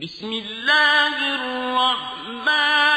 بسم الله الرحمن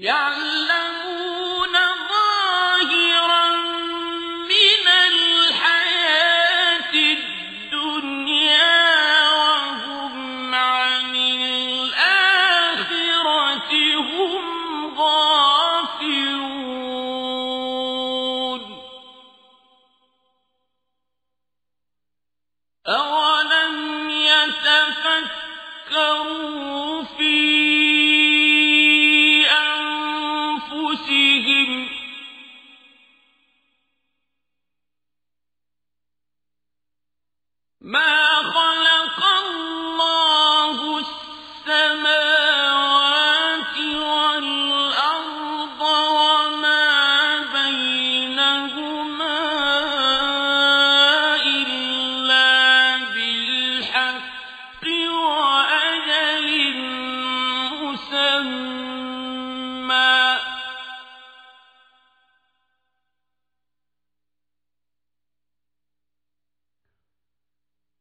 Yeah.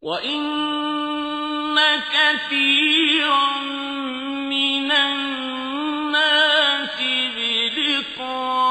وَإِنَّ كَثِيرًا مِّنَ النَّاسِ بِلِقَاءِ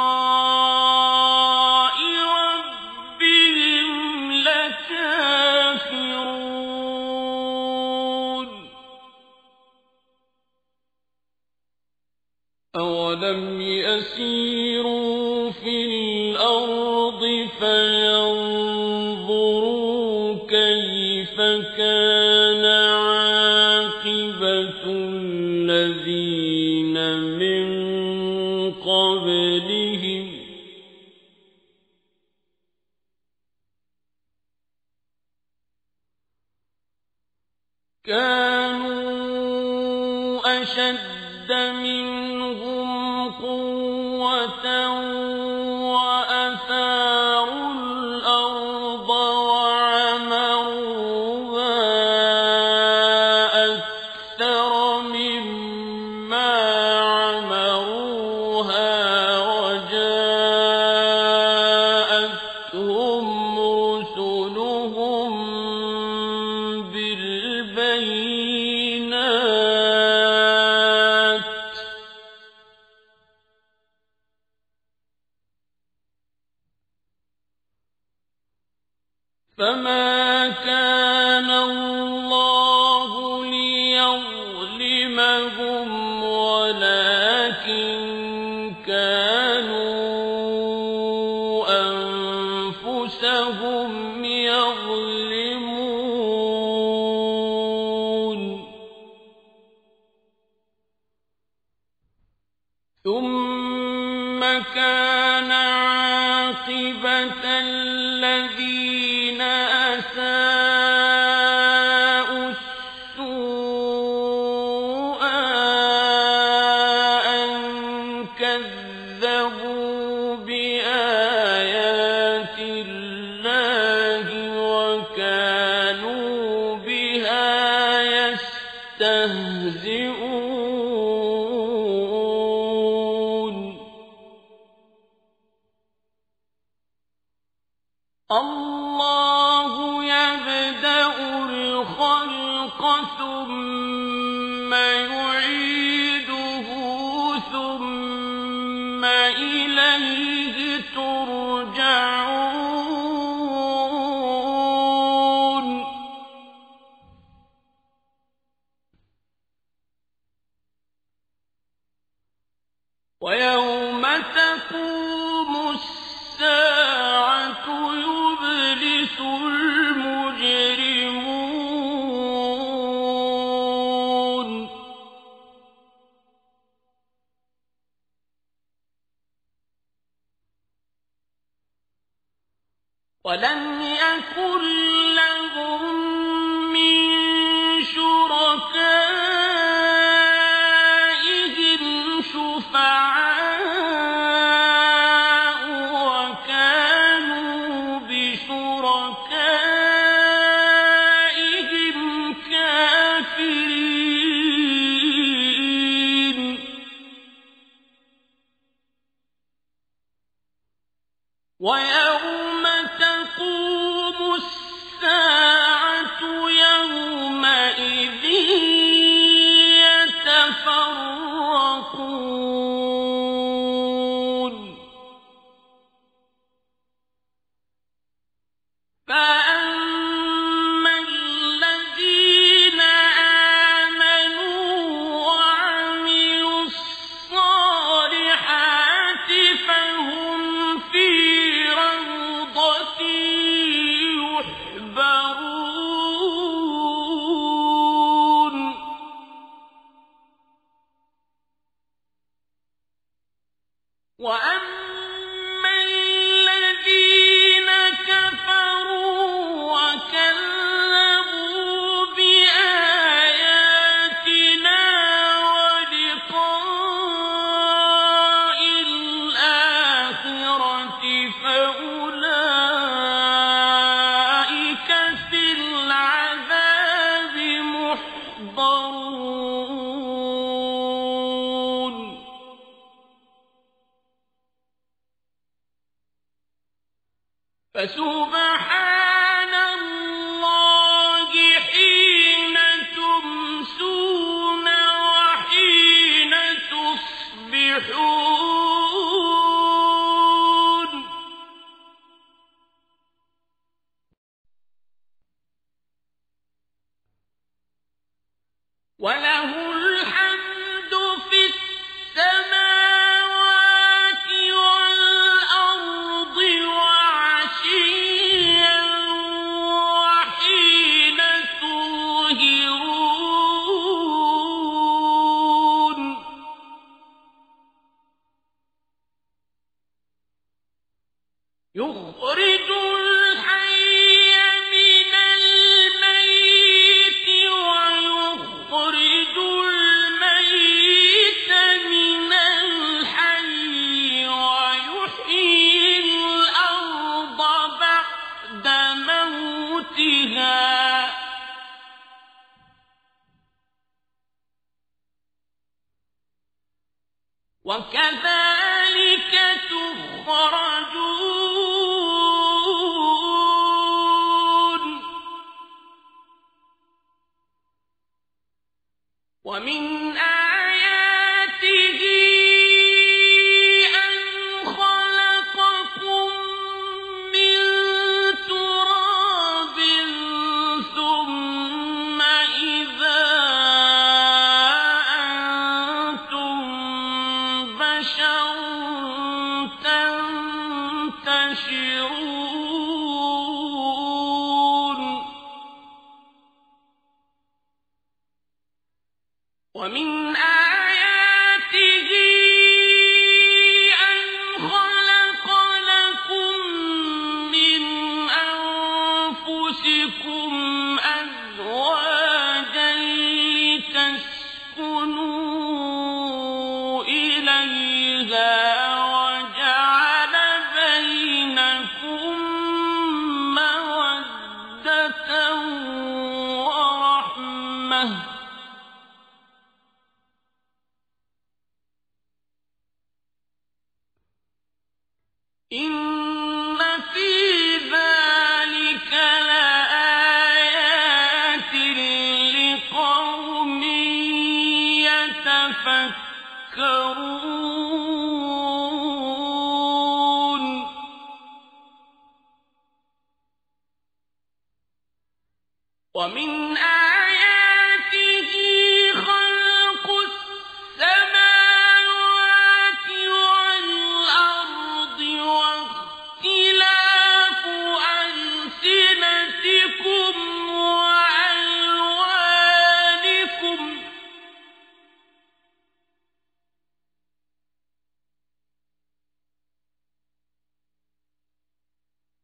فأولئك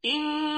إن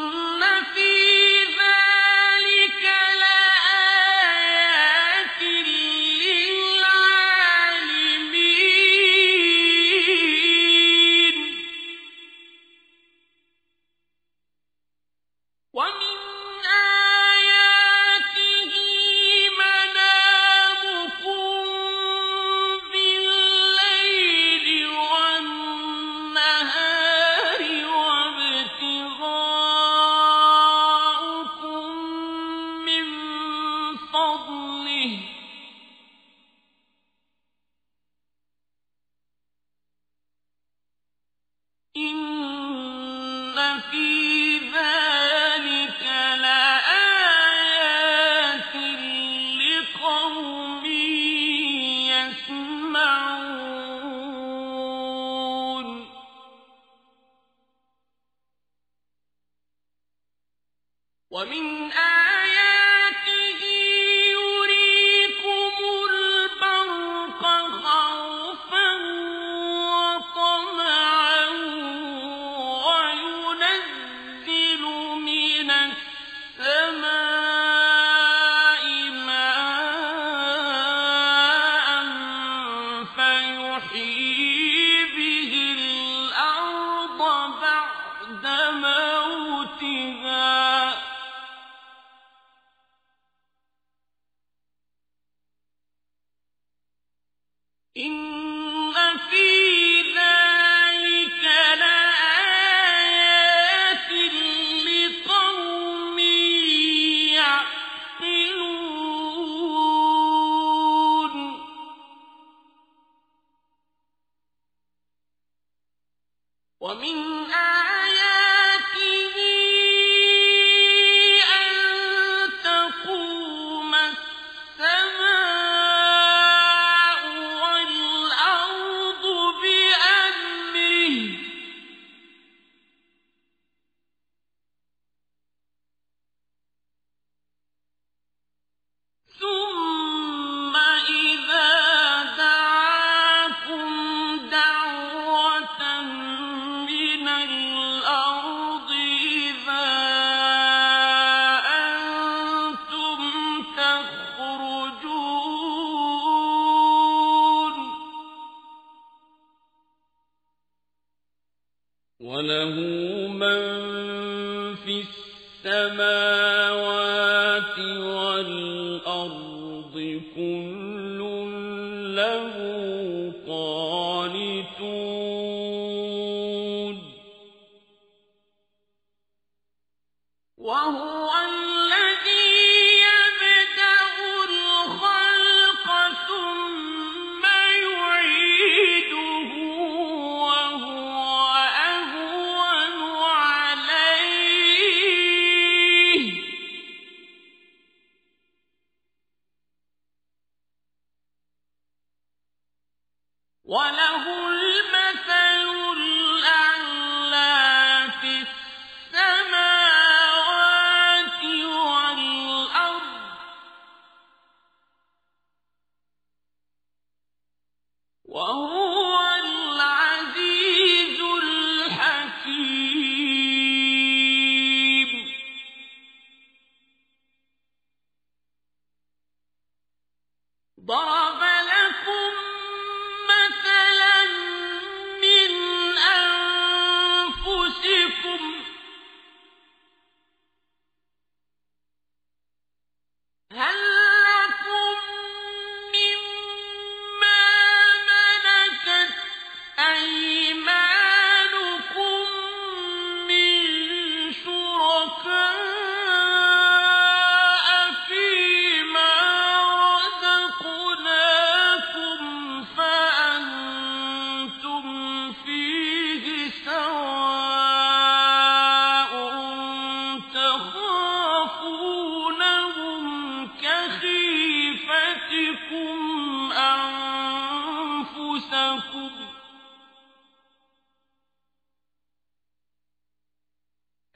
أنفسكم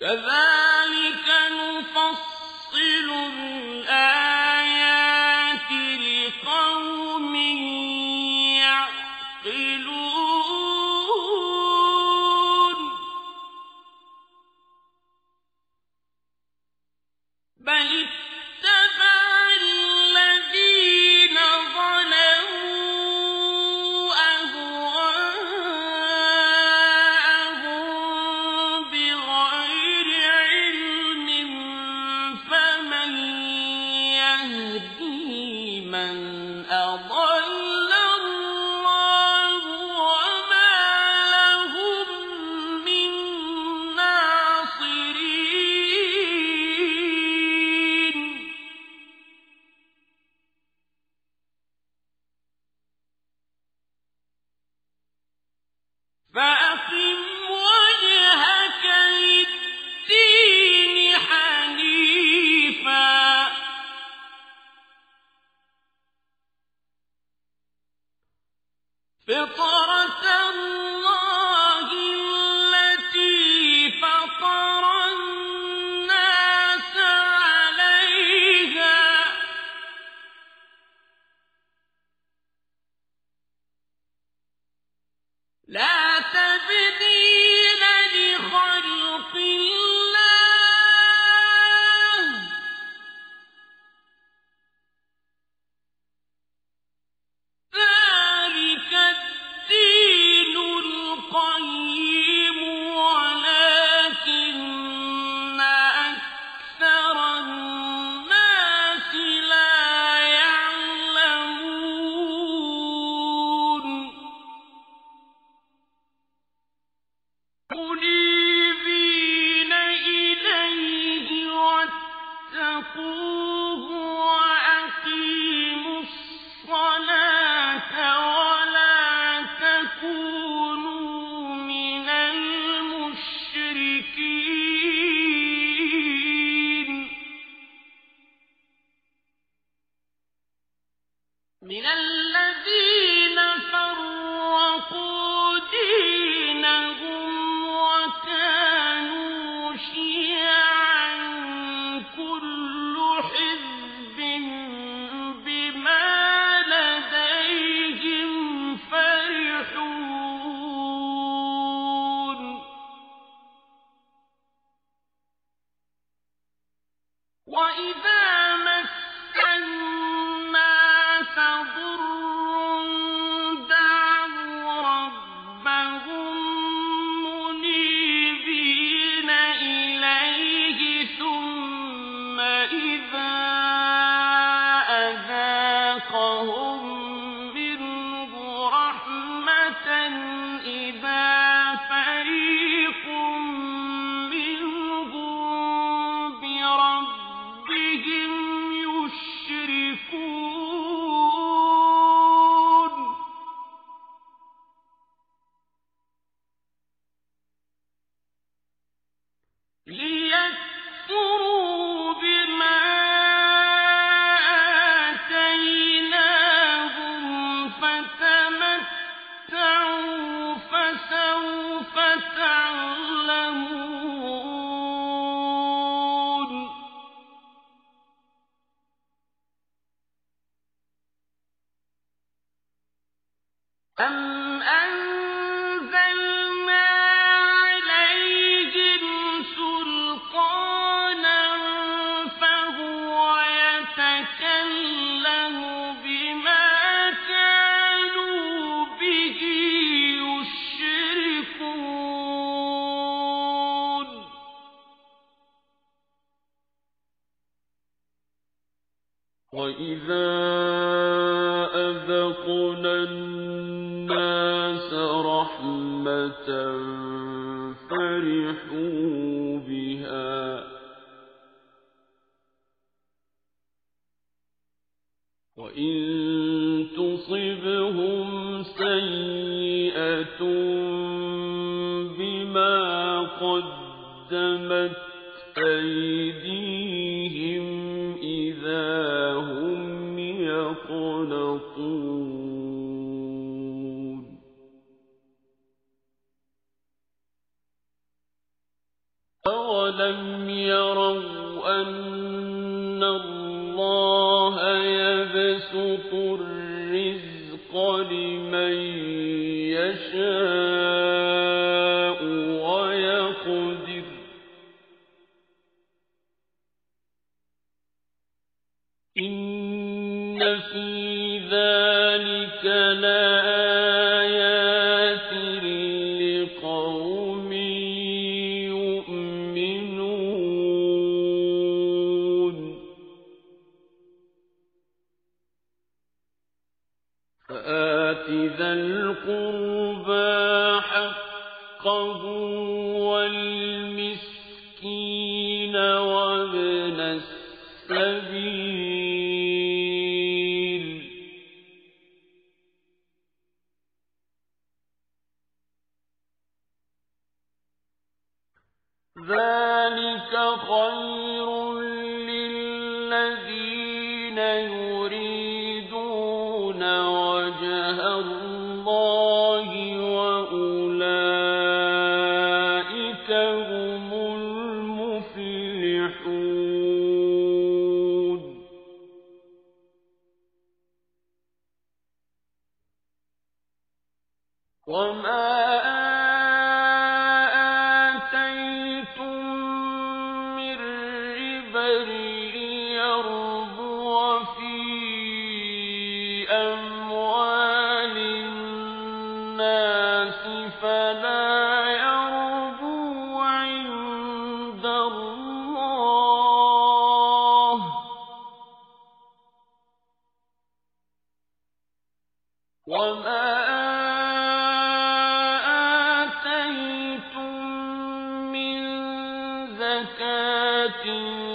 كذلك فطرة وإن تصبهم سيئة بما قدمت أيديهم إذا هم يقنطون السبيل إن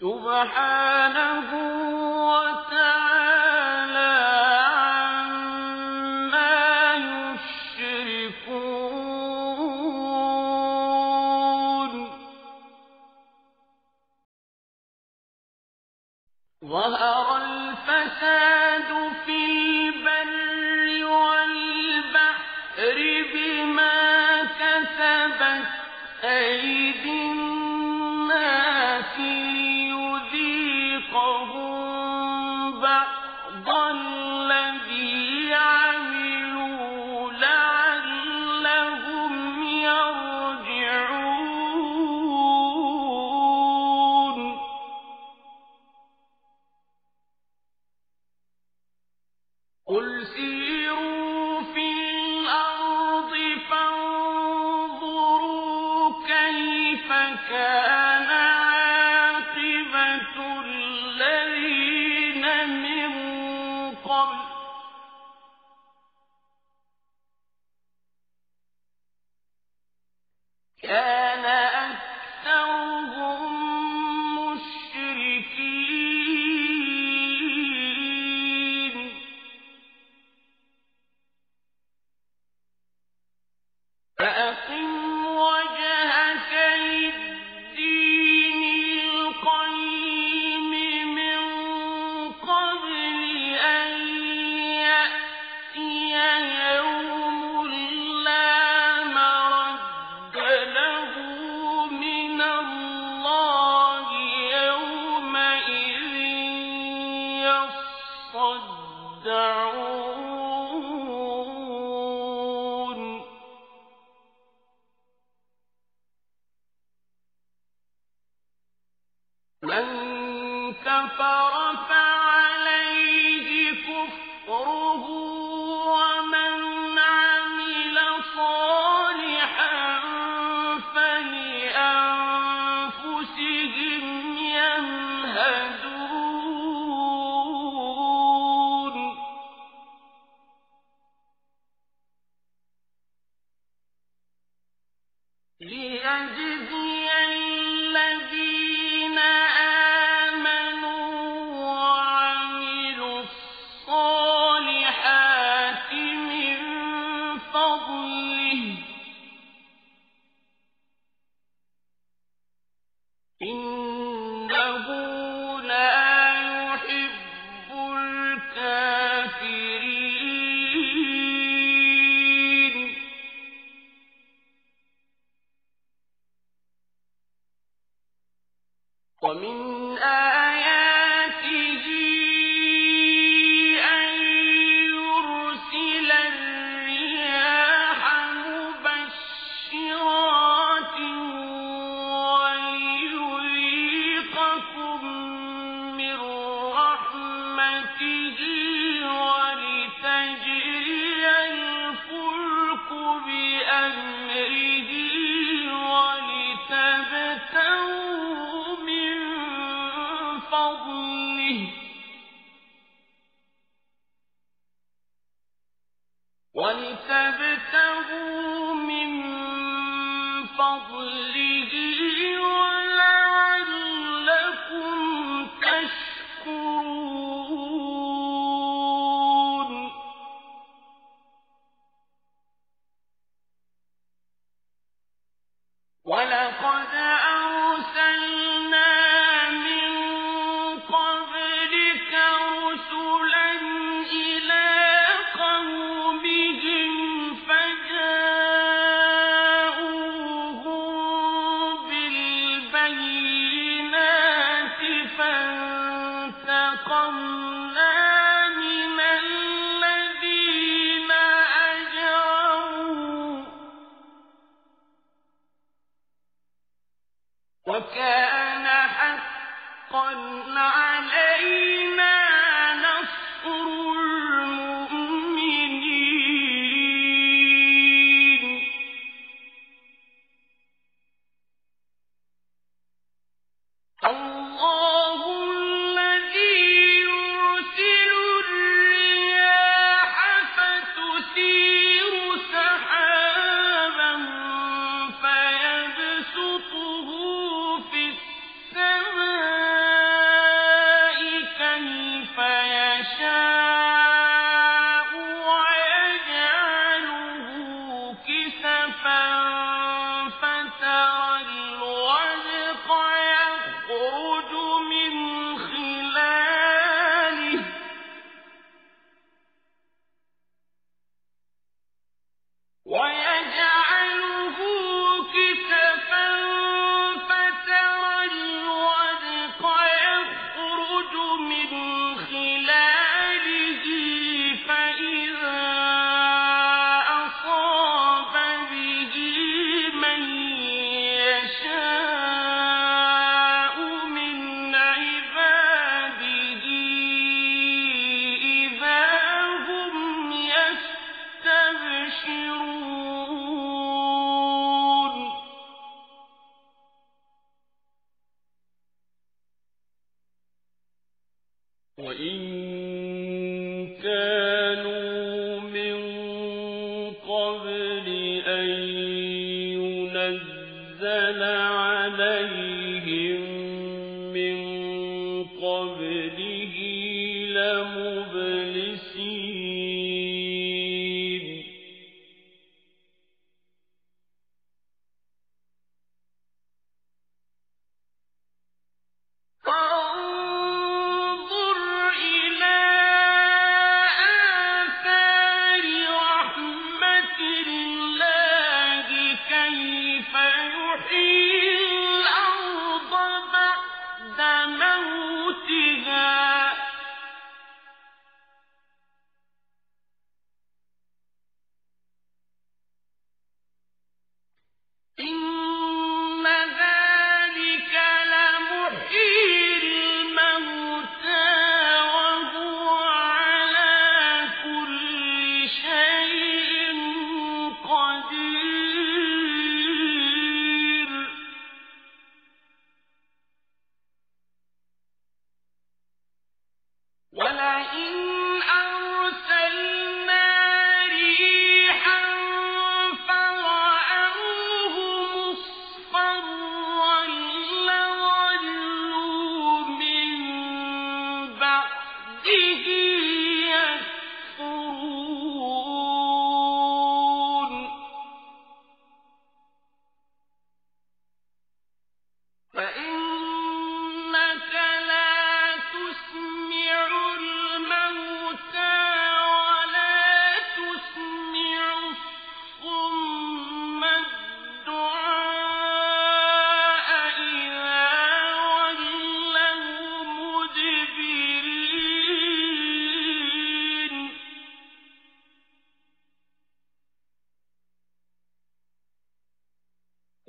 سبحانه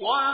One.